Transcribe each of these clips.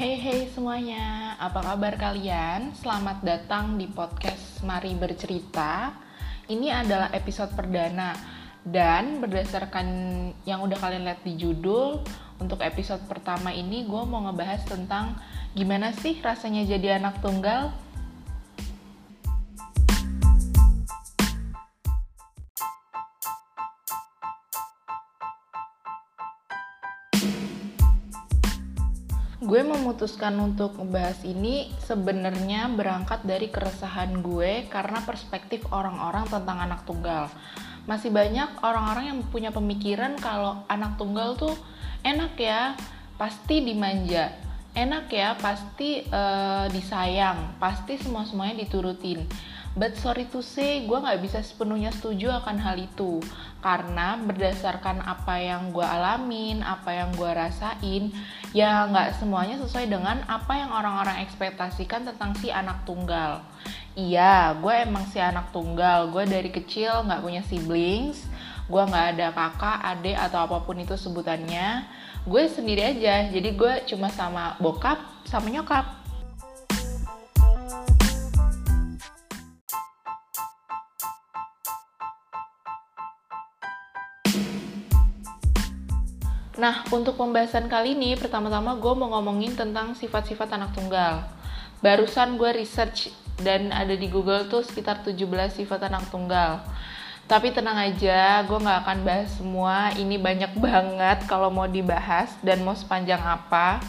Hey hey semuanya, apa kabar kalian? Selamat datang di podcast Mari Bercerita. Ini adalah episode perdana dan berdasarkan yang udah kalian lihat di judul, untuk episode pertama ini gue mau ngebahas tentang gimana sih rasanya jadi anak tunggal gue memutuskan untuk membahas ini sebenarnya berangkat dari keresahan gue karena perspektif orang-orang tentang anak tunggal. Masih banyak orang-orang yang punya pemikiran kalau anak tunggal tuh enak ya, pasti dimanja. Enak ya, pasti uh, disayang, pasti semua-semuanya diturutin. But sorry to say, gue gak bisa sepenuhnya setuju akan hal itu Karena berdasarkan apa yang gue alamin, apa yang gue rasain Ya gak semuanya sesuai dengan apa yang orang-orang ekspektasikan tentang si anak tunggal. Iya, gue emang si anak tunggal. Gue dari kecil gak punya siblings Gue gak ada kakak, adik, atau apa pun itu sebutannya. Gue sendiri aja, jadi gue cuma sama bokap, sama nyokap Nah, untuk pembahasan kali ini, pertama-tama gue mau ngomongin tentang sifat-sifat anak tunggal. Barusan gue research dan ada di Google tuh sekitar 17 sifat anak tunggal. Tapi tenang aja, gue gak akan bahas semua. Ini banyak banget kalau mau dibahas dan mau sepanjang apa.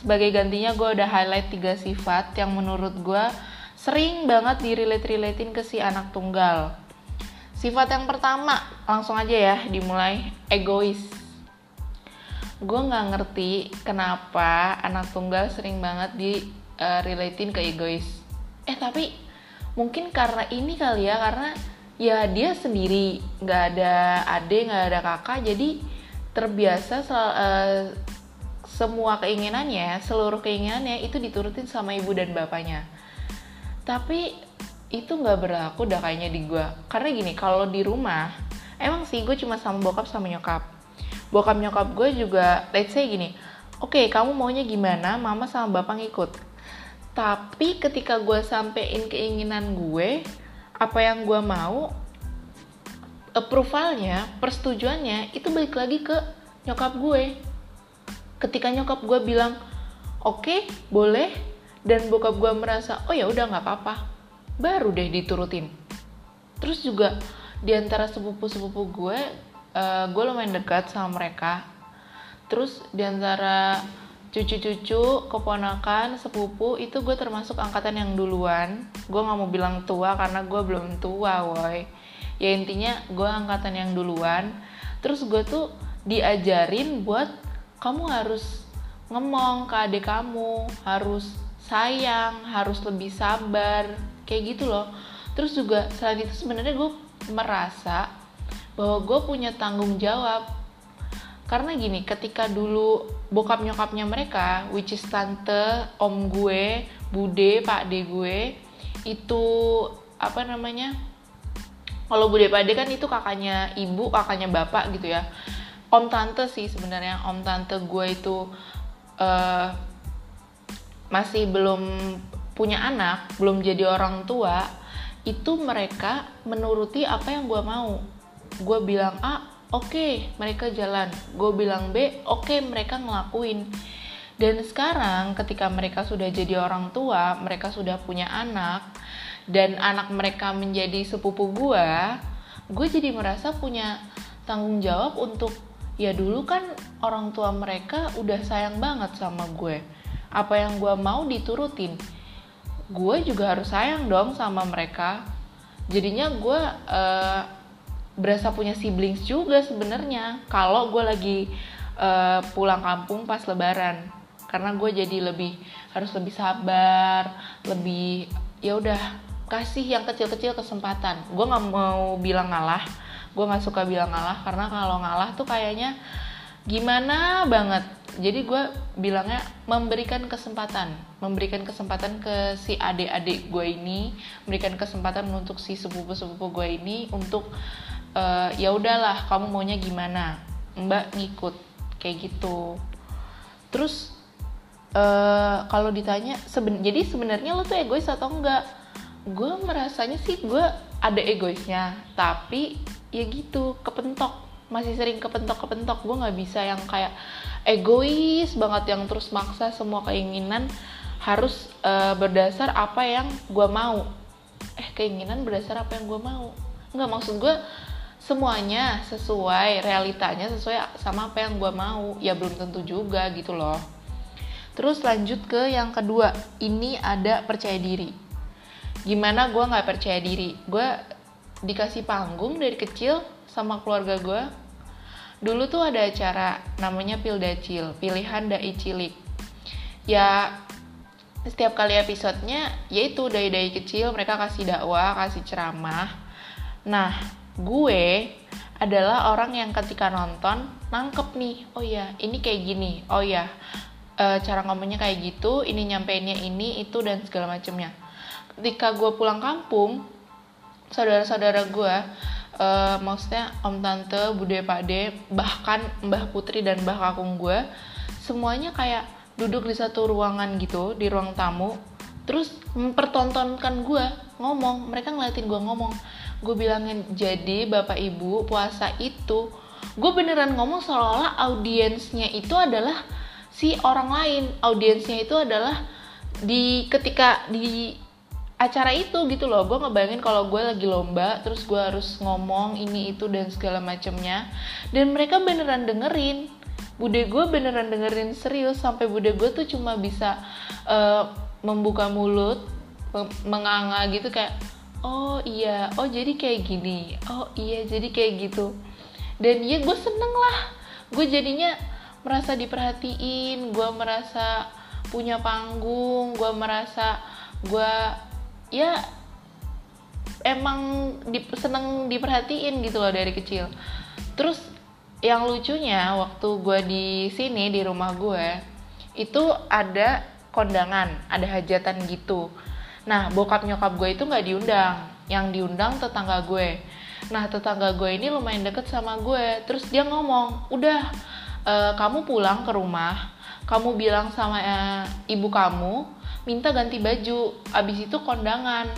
Sebagai gantinya gue udah highlight 3 sifat yang menurut gue sering banget direlate-relatein ke si anak tunggal. Sifat yang pertama, langsung aja ya dimulai, egois gue nggak ngerti kenapa anak tunggal sering banget di uh, relatein ke egois. Eh tapi mungkin karena ini kali ya karena ya dia sendiri nggak ada adik nggak ada kakak jadi terbiasa uh, semua keinginannya seluruh keinginannya itu diturutin sama ibu dan bapaknya. Tapi itu nggak berlaku dah kayaknya di gue karena gini kalau di rumah emang sih gue cuma sama bokap sama nyokap bokap nyokap gue juga let's say gini oke okay, kamu maunya gimana? Mama sama bapak ngikut. Tapi ketika gue sampein keinginan gue apa yang gue mau approvalnya persetujuannya itu balik lagi ke nyokap gue. Ketika nyokap gue bilang oke okay, boleh dan bokap gue merasa oh ya udah nggak apa-apa. Baru deh diturutin. Terus juga di antara sepupu-sepupu gue uh, eh, gue lumayan dekat sama mereka. Terus di antara cucu-cucu keponakan sepupu itu gue termasuk angkatan yang duluan. Gue nggak mau bilang tua karena gue belum tua woi. Ya intinya gue angkatan yang duluan. Terus gue tuh diajarin buat kamu harus ngomong ke adik kamu harus sayang harus lebih sabar kayak gitu loh. Terus juga selain itu sebenarnya gue merasa bahwa gue punya tanggung jawab. Karena gini ketika dulu bokap nyokapnya mereka which is tante om gue bude pak de gue itu apa namanya kalau bude pak de kan itu kakaknya ibu kakaknya bapak gitu ya. Om tante sih sebenarnya om tante gue itu uh, masih belum punya anak belum jadi orang tua itu mereka menuruti apa yang gue mau gue bilang A oke okay, mereka jalan. Gue bilang B oke okay, mereka ngelakuin. Dan sekarang ketika mereka sudah jadi orang tua mereka sudah punya anak dan anak mereka menjadi sepupu gue gue jadi merasa punya tanggung jawab untuk ya dulu kan orang tua mereka udah sayang banget sama gue apa yang gue mau diturutin. Gue juga harus sayang dong sama mereka. Jadinya gue uh, berasa punya siblings juga sebenarnya. Kalau gue lagi uh, pulang kampung pas lebaran. Karena gue jadi lebih harus lebih sabar lebih ya udah kasih yang kecil-kecil kesempatan. Gue nggak mau bilang ngalah. Gue nggak suka bilang ngalah karena kalau ngalah tuh kayaknya gimana banget. Jadi gue bilangnya memberikan kesempatan. Memberikan kesempatan ke si adik-adik gue ini. Memberikan kesempatan untuk si sepupu-sepupu gue ini untuk uh, ya udahlah kamu maunya gimana? Mbak ngikut kayak gitu. Terus uh, kalau ditanya seben jadi sebenarnya lo tuh egois atau enggak? Gue merasanya sih gue ada egoisnya tapi ya gitu kepentok. Masih sering kepentok kepentok gue nggak bisa yang kayak egois banget yang terus maksa semua keinginan harus uh, berdasar apa yang gue mau. Eh keinginan berdasar apa yang gue mau. Nggak maksud gue semuanya sesuai realitanya sesuai sama apa yang gue mau. Ya belum tentu juga gitu loh. Terus lanjut ke yang kedua. Ini ada percaya diri. Gimana gue nggak percaya diri? Gue dikasih panggung dari kecil sama keluarga gue dulu tuh ada acara namanya Pildacil pilihan dai cilik. Ya setiap kali episodenya yaitu dai-dai kecil. Mereka kasih dakwah kasih ceramah. Nah gue adalah orang yang ketika nonton nangkep nih oh ya ini kayak gini oh ya e, cara ngomongnya kayak gitu ini nyampeinnya ini itu dan segala macamnya ketika gue pulang kampung saudara-saudara gue e, maksudnya om tante bude pade bahkan mbah putri dan mbah kakung gue semuanya kayak duduk di satu ruangan gitu di ruang tamu terus mempertontonkan gue ngomong mereka ngeliatin gue ngomong gue bilangin jadi bapak ibu puasa itu gue beneran ngomong seolah-olah audiensnya itu adalah si orang lain. Audiensnya itu adalah di ketika di acara itu gitu loh. Gue ngebayangin kalau gue lagi lomba terus gue harus ngomong ini itu dan segala macamnya dan mereka beneran dengerin. Bude gue beneran dengerin serius sampai bude gue tuh cuma bisa uh, membuka mulut menganga gitu kayak oh iya. Oh jadi kayak gini. Oh iya jadi kayak gitu. Dan ya gue seneng lah. Gue jadinya merasa diperhatiin gue merasa punya panggung gue merasa gue ya emang di, seneng diperhatiin gitu loh dari kecil. Terus yang lucunya waktu gue di sini di rumah gue itu ada kondangan ada hajatan gitu nah bokap nyokap gue itu nggak diundang. Yang diundang tetangga gue. Nah tetangga gue ini lumayan deket sama gue. Terus dia ngomong udah uh, kamu pulang ke rumah. Kamu bilang sama uh, ibu kamu minta ganti baju. Abis itu kondangan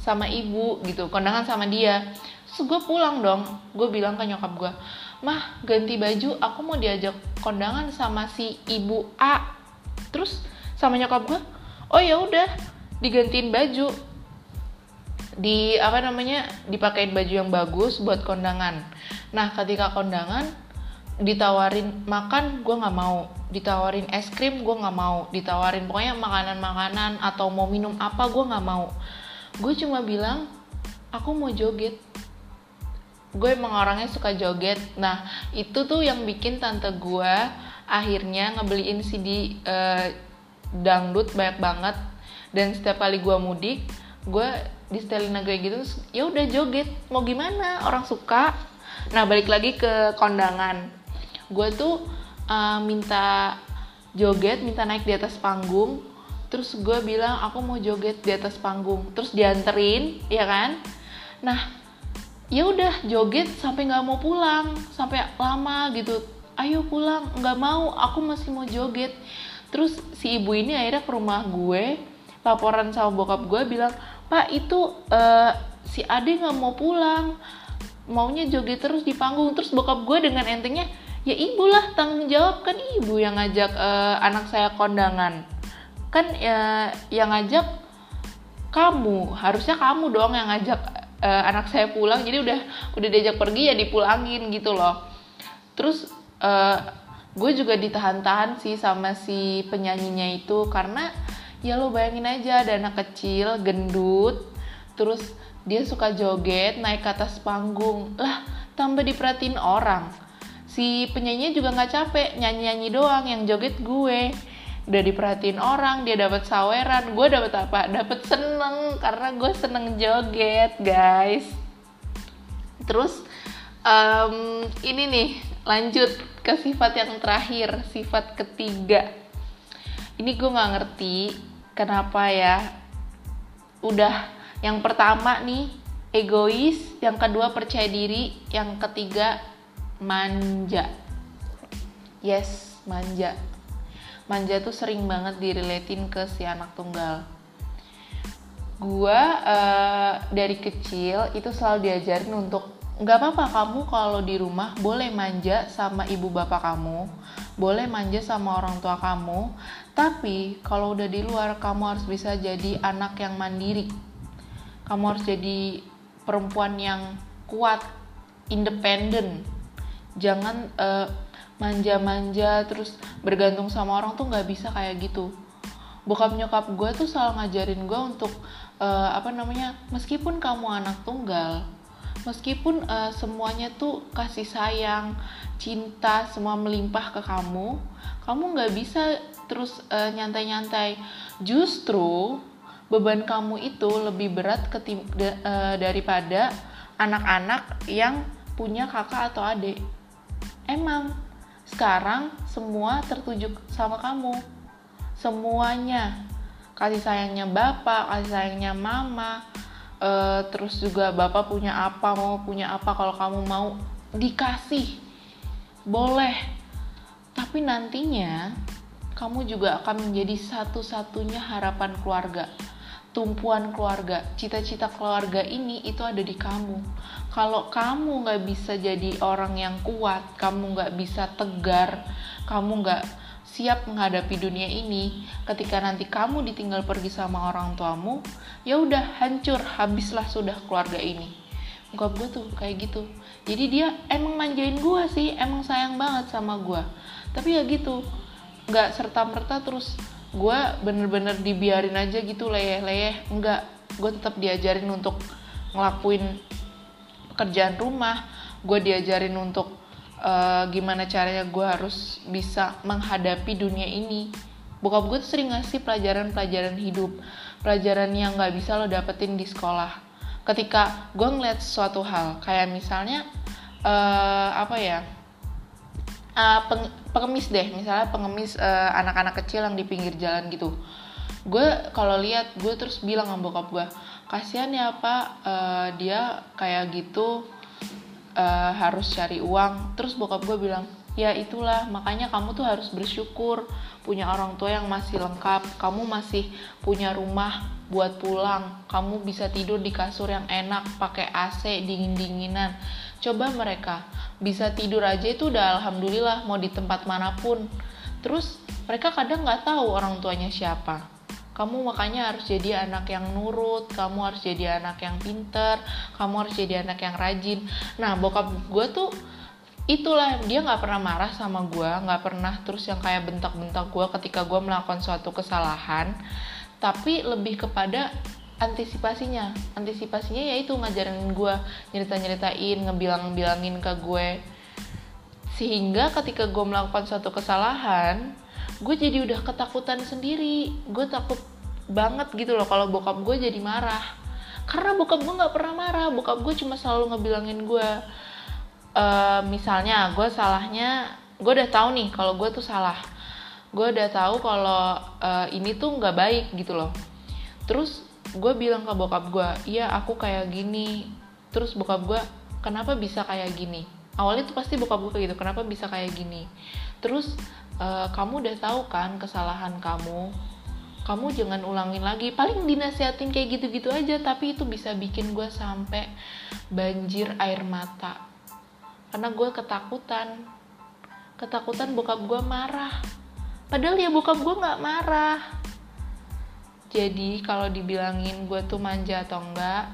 sama ibu gitu. Kondangan sama dia. Terus gue pulang dong. Gue bilang ke nyokap gue mah ganti baju. Aku mau diajak kondangan sama si ibu A. Terus sama nyokap gue oh ya udah digantiin baju. Di apa namanya dipakein baju yang bagus buat kondangan. Nah ketika kondangan ditawarin makan gue nggak mau. Ditawarin es krim gue nggak mau. Ditawarin pokoknya makanan-makanan atau mau minum apa gue nggak mau. Gue cuma bilang aku mau joget. Gue emang orangnya suka joget. Nah itu tuh yang bikin tante gue akhirnya ngebeliin CD uh, dangdut banyak banget dan setiap kali gue mudik gue di setelin negeri gitu ya udah joget. Mau gimana? Orang suka. Nah balik lagi ke kondangan. Gue tuh uh, minta joget minta naik di atas panggung. Terus gue bilang aku mau joget di atas panggung. Terus dianterin ya kan? Nah ya udah joget sampai nggak mau pulang sampai lama gitu. Ayo pulang nggak mau aku masih mau joget. Terus si ibu ini akhirnya ke rumah gue laporan sama bokap gue bilang pak itu uh, si ade nggak mau pulang. Maunya joget terus di panggung. Terus bokap gue dengan entengnya ya ibu lah tanggung jawab. Kan ibu yang ngajak uh, anak saya kondangan. Kan ya yang ngajak kamu. Harusnya kamu doang yang ngajak uh, anak saya pulang. Jadi udah udah diajak pergi ya dipulangin gitu loh. Terus uh, gue juga ditahan-tahan sih sama si penyanyinya itu karena ya lo bayangin aja ada anak kecil gendut terus dia suka joget naik ke atas panggung. Lah tambah diperhatiin orang. Si penyanyinya juga nggak capek nyanyi-nyanyi doang yang joget gue. Udah diperhatiin orang dia dapat saweran. Gue dapat apa? Dapat seneng karena gue seneng joget guys. Terus um, ini nih lanjut ke sifat yang terakhir sifat ketiga. Ini gue nggak ngerti kenapa ya? Udah yang pertama nih egois yang kedua percaya diri yang ketiga manja. Yes manja. Manja tuh sering banget direlatin ke si anak tunggal. Gue uh, dari kecil itu selalu diajarin untuk nggak apa-apa kamu kalau di rumah boleh manja sama ibu bapak kamu boleh manja sama orang tua kamu tapi kalau udah di luar kamu harus bisa jadi anak yang mandiri. Kamu harus jadi perempuan yang kuat independen. Jangan uh, manja-manja terus bergantung sama orang tuh nggak bisa kayak gitu. Bokap nyokap gue tuh selalu ngajarin gue untuk uh, apa namanya meskipun kamu anak tunggal meskipun uh, semuanya tuh kasih sayang cinta semua melimpah ke kamu kamu nggak bisa terus uh, nyantai-nyantai. Justru beban kamu itu lebih berat ketim da, uh, daripada anak-anak yang punya kakak atau adik. Emang sekarang semua tertuju sama kamu. Semuanya. Kasih sayangnya bapak kasih sayangnya mama uh, terus juga bapak punya apa mau punya apa kalau kamu mau dikasih. Boleh. Tapi nantinya kamu juga akan menjadi satu-satunya harapan keluarga. Tumpuan keluarga. Cita-cita keluarga ini itu ada di kamu. Kalau kamu nggak bisa jadi orang yang kuat kamu nggak bisa tegar kamu nggak siap menghadapi dunia ini. Ketika nanti kamu ditinggal pergi sama orang tuamu ya udah hancur habislah sudah keluarga ini. Bokap gue tuh kayak gitu. Jadi dia emang manjain gue sih emang sayang banget sama gue. Tapi ya gitu nggak serta merta terus gue bener-bener dibiarin aja gitu leyeh-leyeh. Enggak gue tetap diajarin untuk ngelakuin pekerjaan rumah. Gue diajarin untuk uh, gimana caranya gue harus bisa menghadapi dunia ini. Bokap gue tuh sering ngasih pelajaran-pelajaran hidup pelajaran yang nggak bisa lo dapetin di sekolah. Ketika gue ngeliat suatu hal kayak misalnya uh, apa ya uh, peng, pengemis deh misalnya pengemis anak anak-anak kecil yang di pinggir jalan gitu. Gue kalau lihat gue terus bilang sama bokap gue kasihan ya pak uh, dia kayak gitu uh, harus cari uang. Terus bokap gue bilang ya itulah. Makanya kamu tuh harus bersyukur punya orang tua yang masih lengkap. Kamu masih punya rumah buat pulang. Kamu bisa tidur di kasur yang enak pakai AC dingin dinginan coba mereka bisa tidur aja itu udah alhamdulillah mau di tempat mana pun. Terus mereka kadang nggak tahu orang tuanya siapa kamu makanya harus jadi anak yang nurut kamu harus jadi anak yang pinter kamu harus jadi anak yang rajin. Nah bokap gue tuh itulah dia nggak pernah marah sama gue nggak pernah terus yang kayak bentak-bentak gue ketika gue melakukan suatu kesalahan. Tapi lebih kepada antisipasinya. Antisipasinya yaitu ngajarin gue nyerita-nyeritain ngebilang-bilangin ke gue. Sehingga ketika gue melakukan suatu kesalahan gue jadi udah ketakutan sendiri. Gue takut banget gitu loh kalau bokap gue jadi marah. Karena bokap gue nggak pernah marah. Bokap gue cuma selalu ngebilangin gue uh, misalnya gue salahnya gue udah tahu nih kalau gue tuh salah. Gue udah tahu kalau uh, ini tuh nggak baik gitu loh. Terus gue bilang ke bokap gue iya aku kayak gini. Terus bokap gue kenapa bisa kayak gini? Awalnya tuh pasti bokap gue gitu kenapa bisa kayak gini? Terus uh, kamu udah tahu kan kesalahan kamu? Kamu jangan ulangin lagi. Paling dinasihatin kayak gitu-gitu aja tapi itu bisa bikin gue sampai banjir air mata. Karena gue ketakutan. Ketakutan bokap gue marah. Padahal ya bokap gue nggak marah. Jadi kalau dibilangin gue tuh manja atau enggak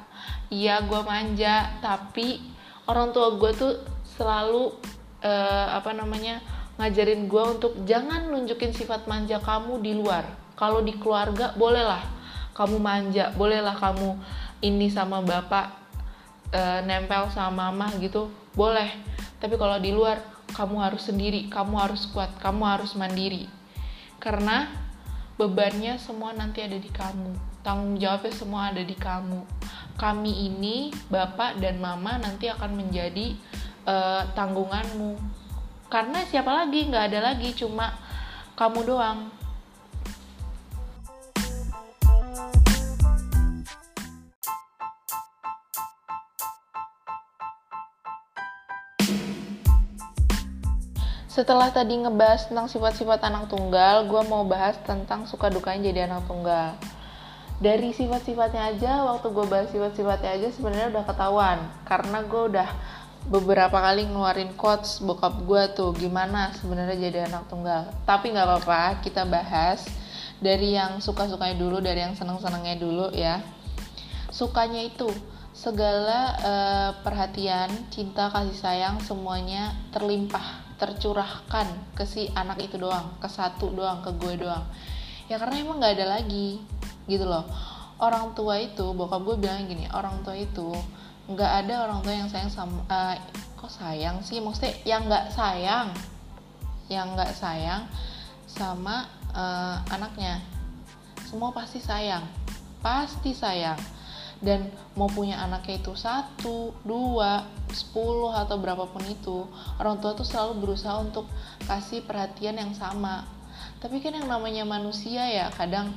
iya gue manja. Tapi orang tua gue tuh selalu uh, apa namanya ngajarin gue untuk jangan nunjukin sifat manja kamu di luar. Kalau di keluarga bolehlah. Kamu manja bolehlah kamu ini sama bapak e, nempel sama mama gitu. Boleh. Tapi kalau di luar kamu harus sendiri kamu harus kuat kamu harus mandiri. Karena bebannya semua nanti ada di kamu. Tanggung jawabnya semua ada di kamu. Kami ini bapak dan mama nanti akan menjadi uh, tanggunganmu karena siapa lagi nggak ada lagi cuma kamu doang setelah tadi ngebahas tentang sifat-sifat anak tunggal, gue mau bahas tentang suka dukanya jadi anak tunggal. Dari sifat-sifatnya aja, waktu gue bahas sifat-sifatnya aja sebenarnya udah ketahuan. Karena gue udah beberapa kali ngeluarin quotes bokap gue tuh gimana sebenarnya jadi anak tunggal. Tapi nggak apa-apa, kita bahas dari yang suka-sukanya dulu, dari yang seneng-senengnya dulu ya. Sukanya itu segala uh, perhatian, cinta, kasih sayang semuanya terlimpah tercurahkan ke si anak itu doang ke satu doang ke gue doang ya karena emang nggak ada lagi gitu loh orang tua itu bokap gue bilang gini orang tua itu nggak ada orang tua yang sayang sama uh, kok sayang sih? Maksudnya yang nggak sayang yang nggak sayang sama uh, anaknya. Semua pasti sayang pasti sayang. Dan mau punya anaknya itu satu, dua, sepuluh atau berapapun itu orang tua tuh selalu berusaha untuk kasih perhatian yang sama. Tapi kan yang namanya manusia ya kadang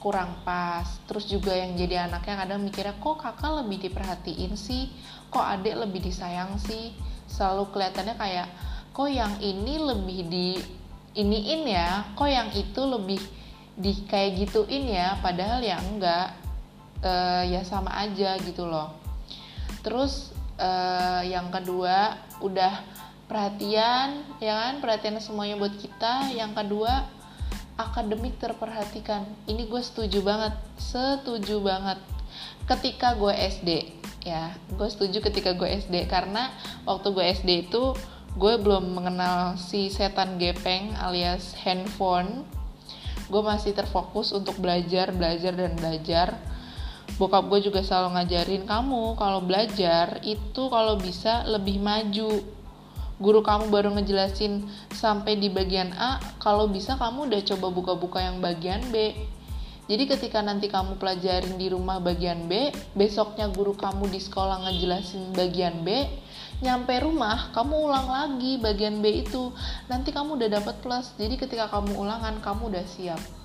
kurang pas. Terus juga yang jadi anaknya kadang mikirnya kok kakak lebih diperhatiin sih? Kok adik lebih disayang sih? Selalu kelihatannya kayak kok yang ini lebih di iniin ya? Kok yang itu lebih di kayak gituin ya? Padahal ya enggak. Uh, ya sama aja gitu loh. Terus uh, yang kedua udah perhatian ya kan? Perhatian semuanya buat kita. Yang kedua akademik terperhatikan. Ini gue setuju banget setuju banget. Ketika gue SD ya gue setuju ketika gue SD karena waktu gue SD itu gue belum mengenal si setan gepeng alias handphone. Gue masih terfokus untuk belajar belajar dan belajar. Bokap gue juga selalu ngajarin kamu kalau belajar itu kalau bisa lebih maju guru kamu baru ngejelasin sampai di bagian A kalau bisa kamu udah coba buka-buka yang bagian B. Jadi ketika nanti kamu pelajarin di rumah bagian B besoknya guru kamu di sekolah ngejelasin bagian B nyampe rumah kamu ulang lagi bagian B itu. Nanti kamu udah dapat plus. Jadi ketika kamu ulangan kamu udah siap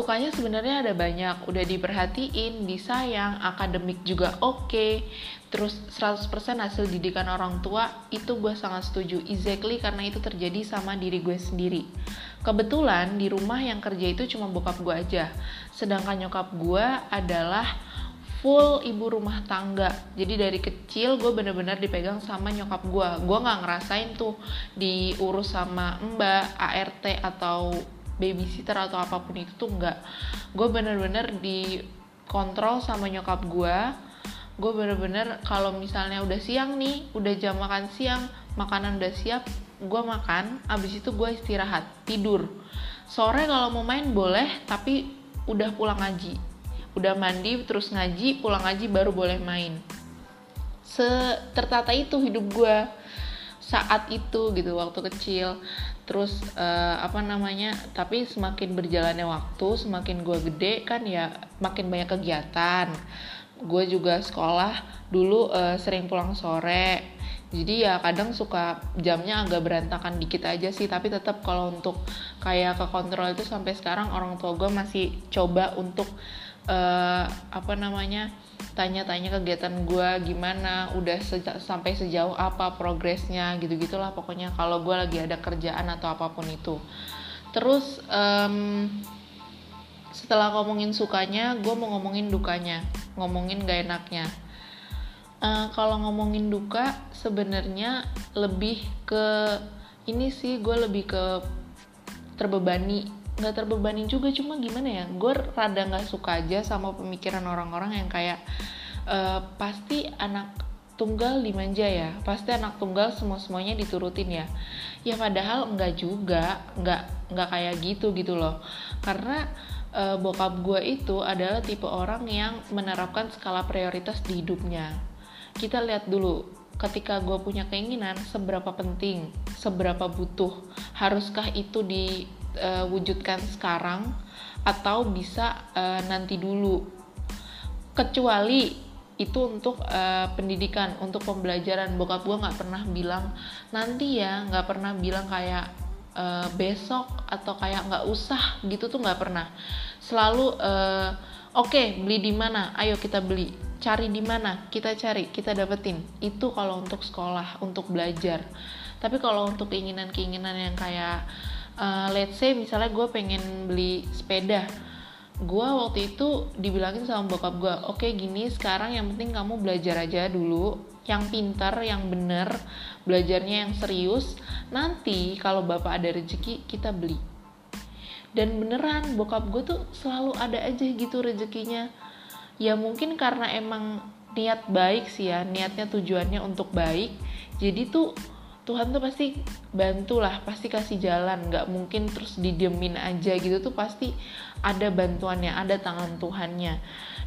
sukanya sebenarnya ada banyak. Udah diperhatiin disayang akademik juga oke. Okay. terus 100% hasil didikan orang tua itu gue sangat setuju. Exactly karena itu terjadi sama diri gue sendiri. Kebetulan di rumah yang kerja itu cuma bokap gue aja. Sedangkan nyokap gue adalah full ibu rumah tangga. Jadi dari kecil gue bener-bener dipegang sama nyokap gue gue nggak ngerasain tuh diurus sama mbak ART atau babysitter atau apa pun itu tuh enggak gue bener-bener dikontrol sama nyokap gue gue bener-bener kalau misalnya udah siang nih udah jam makan siang makanan udah siap gue makan abis itu gue istirahat tidur. Sore kalau mau main boleh tapi udah pulang ngaji. Udah mandi terus ngaji pulang ngaji baru boleh main. Setertata itu hidup gue saat itu gitu waktu kecil. Terus uh, apa namanya tapi semakin berjalannya waktu semakin gue gede kan ya makin banyak kegiatan. Gue juga sekolah dulu uh, sering pulang sore. Jadi ya kadang suka jamnya agak berantakan dikit aja sih tapi tetap kalau untuk kayak ke kontrol itu sampai sekarang orang tua gue masih coba untuk uh, apa namanya tanya-tanya kegiatan gue gimana udah seja sampai sejauh apa progresnya gitu gitulah pokoknya kalau gue lagi ada kerjaan atau apa pun itu. Terus um, setelah ngomongin sukanya gue mau ngomongin dukanya ngomongin gak enaknya. Uh, kalau ngomongin duka sebenarnya lebih ke ini sih gue lebih ke terbebani nggak terbebani juga cuma gimana ya gue rada nggak suka aja sama pemikiran orang-orang yang kayak uh, pasti anak tunggal dimanja ya pasti anak tunggal semua semuanya diturutin ya. Ya padahal enggak juga nggak nggak kayak gitu gitu loh. Karena uh, bokap gue itu adalah tipe orang yang menerapkan skala prioritas di hidupnya. Kita lihat dulu ketika gue punya keinginan seberapa penting seberapa butuh haruskah itu di uh, wujudkan sekarang atau bisa uh, nanti dulu. Kecuali itu untuk uh, pendidikan untuk pembelajaran. Bokap gue nggak pernah bilang nanti ya nggak pernah bilang kayak uh, besok atau kayak nggak usah gitu tuh nggak pernah. Selalu uh, oke okay, beli di mana? Ayo kita beli. Cari di mana? Kita cari kita dapetin. Itu kalau untuk sekolah untuk belajar. Tapi kalau untuk keinginan-keinginan yang kayak uh, let's say misalnya gue pengen beli sepeda gue waktu itu dibilangin sama bokap gue oke okay, gini sekarang yang penting kamu belajar aja dulu yang pintar yang bener belajarnya yang serius nanti kalau bapak ada rezeki kita beli. Dan beneran bokap gue tuh selalu ada aja gitu rezekinya. Ya mungkin karena emang niat baik sih ya niatnya tujuannya untuk baik jadi tuh Tuhan tuh pasti bantulah pasti kasih jalan. Nggak mungkin terus didiemin aja gitu tuh pasti ada bantuannya ada tangan Tuhannya.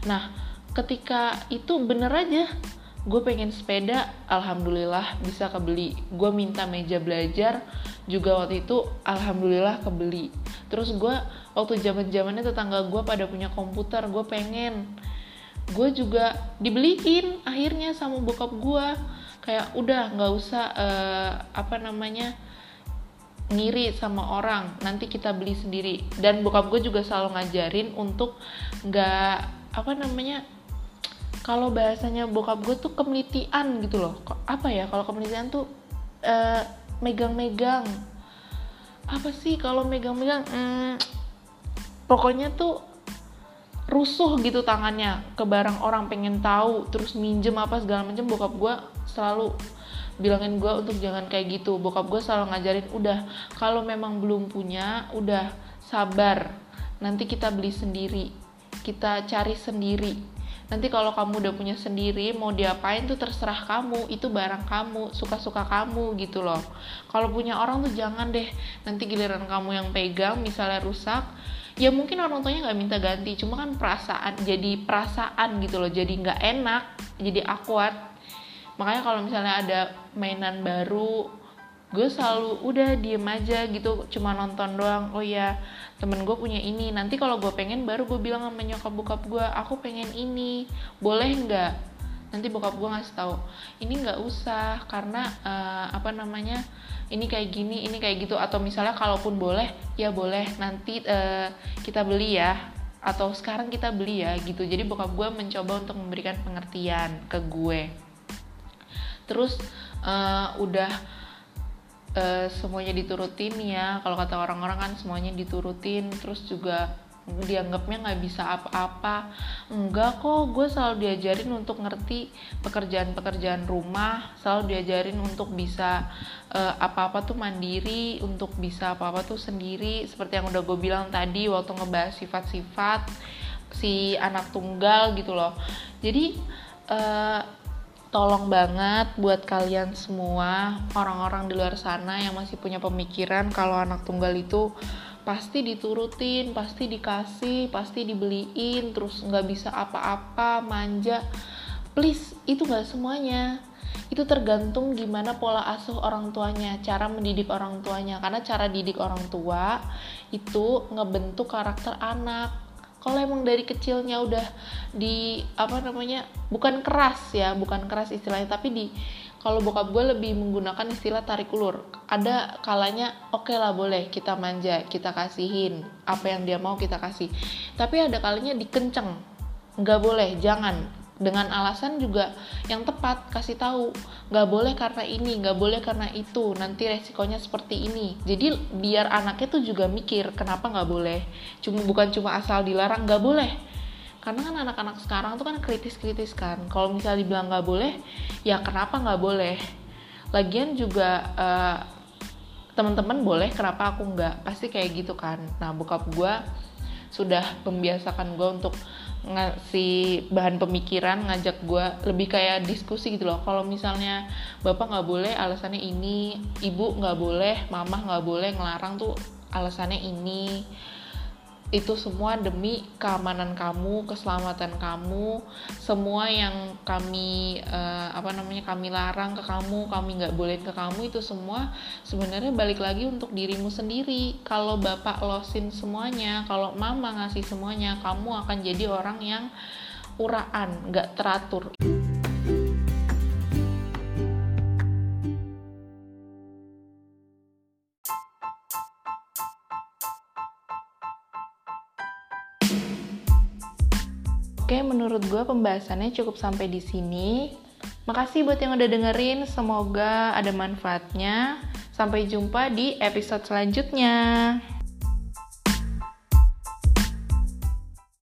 Nah ketika itu bener aja gue pengen sepeda alhamdulillah bisa kebeli. Gue minta meja belajar juga waktu itu alhamdulillah kebeli. Terus gue waktu zaman zamannya tetangga gue pada punya komputer gue pengen. Gue juga dibeliin akhirnya sama bokap gue kayak udah nggak usah uh, apa namanya ngiri sama orang. Nanti kita beli sendiri. Dan bokap gue juga selalu ngajarin untuk nggak apa namanya kalau bahasanya bokap gue tuh kemelitian gitu loh. Apa ya kalau kemelitian tuh uh, megang-megang. Apa sih kalau megang-megang? Hmm, pokoknya tuh rusuh gitu tangannya ke barang orang pengen tahu terus minjem apa segala macam bokap gue selalu bilangin gue untuk jangan kayak gitu. Bokap gue selalu ngajarin udah kalau memang belum punya udah sabar. Nanti kita beli sendiri. Kita cari sendiri. Nanti kalau kamu udah punya sendiri mau diapain tuh terserah kamu. Itu barang kamu suka-suka kamu gitu loh. Kalau punya orang tuh jangan deh. Nanti giliran kamu yang pegang misalnya rusak ya mungkin orang tuanya nggak minta ganti. Cuma kan perasaan jadi perasaan gitu loh. Jadi nggak enak jadi awkward makanya kalau misalnya ada mainan baru gue selalu udah diem aja gitu cuma nonton doang. Oh ya temen gue punya ini. Nanti kalau gue pengen baru gue bilang sama nyokap bokap gue aku pengen ini. Boleh nggak? Nanti bokap gue ngasih tahu ini nggak usah karena uh, apa namanya ini kayak gini ini kayak gitu. Atau misalnya kalaupun boleh ya boleh nanti uh, kita beli ya. Atau sekarang kita beli ya gitu. Jadi bokap gue mencoba untuk memberikan pengertian ke gue terus uh, udah uh, semuanya diturutin ya. Kalau kata orang-orang kan semuanya diturutin terus juga dianggapnya nggak bisa apa-apa. Enggak kok gue selalu diajarin untuk ngerti pekerjaan-pekerjaan rumah selalu diajarin untuk bisa uh, apa-apa tuh mandiri untuk bisa apa-apa tuh sendiri. Seperti yang udah gue bilang tadi waktu ngebahas sifat-sifat si anak tunggal gitu loh. Jadi uh, tolong banget buat kalian semua orang-orang di luar sana yang masih punya pemikiran kalau anak tunggal itu pasti diturutin, pasti dikasih, pasti dibeliin, terus nggak bisa apa-apa, manja. Please, itu nggak semuanya. Itu tergantung gimana pola asuh orang tuanya, cara mendidik orang tuanya. Karena cara didik orang tua itu ngebentuk karakter anak kalau emang dari kecilnya udah di apa namanya bukan keras ya bukan keras istilahnya tapi di kalau bokap gue lebih menggunakan istilah tarik ulur. Ada kalanya oke okay lah boleh kita manja kita kasihin apa yang dia mau kita kasih. Tapi ada kalanya dikenceng. Nggak boleh jangan dengan alasan juga yang tepat kasih tahu nggak boleh karena ini nggak boleh karena itu nanti resikonya seperti ini. Jadi biar anaknya tuh juga mikir kenapa nggak boleh? Cuma bukan cuma asal dilarang nggak boleh. Karena kan anak-anak sekarang tuh kan kritis-kritis kan. Kalau misalnya dibilang nggak boleh ya kenapa nggak boleh? Lagian juga uh, teman-teman boleh kenapa aku nggak? Pasti kayak gitu kan. Nah bokap gue sudah membiasakan gue untuk ngasih bahan pemikiran ngajak gue lebih kayak diskusi gitu loh. Kalau misalnya bapak nggak boleh alasannya ini. Ibu nggak boleh mama nggak boleh ngelarang tuh alasannya ini itu semua demi keamanan kamu, keselamatan kamu, semua yang kami uh, apa namanya kami larang ke kamu, kami nggak bolehin ke kamu itu semua sebenarnya balik lagi untuk dirimu sendiri. Kalau bapak losin semuanya, kalau mama ngasih semuanya, kamu akan jadi orang yang uraan, nggak teratur. Menurut gue pembahasannya cukup sampai di sini. Makasih buat yang udah dengerin, semoga ada manfaatnya. Sampai jumpa di episode selanjutnya.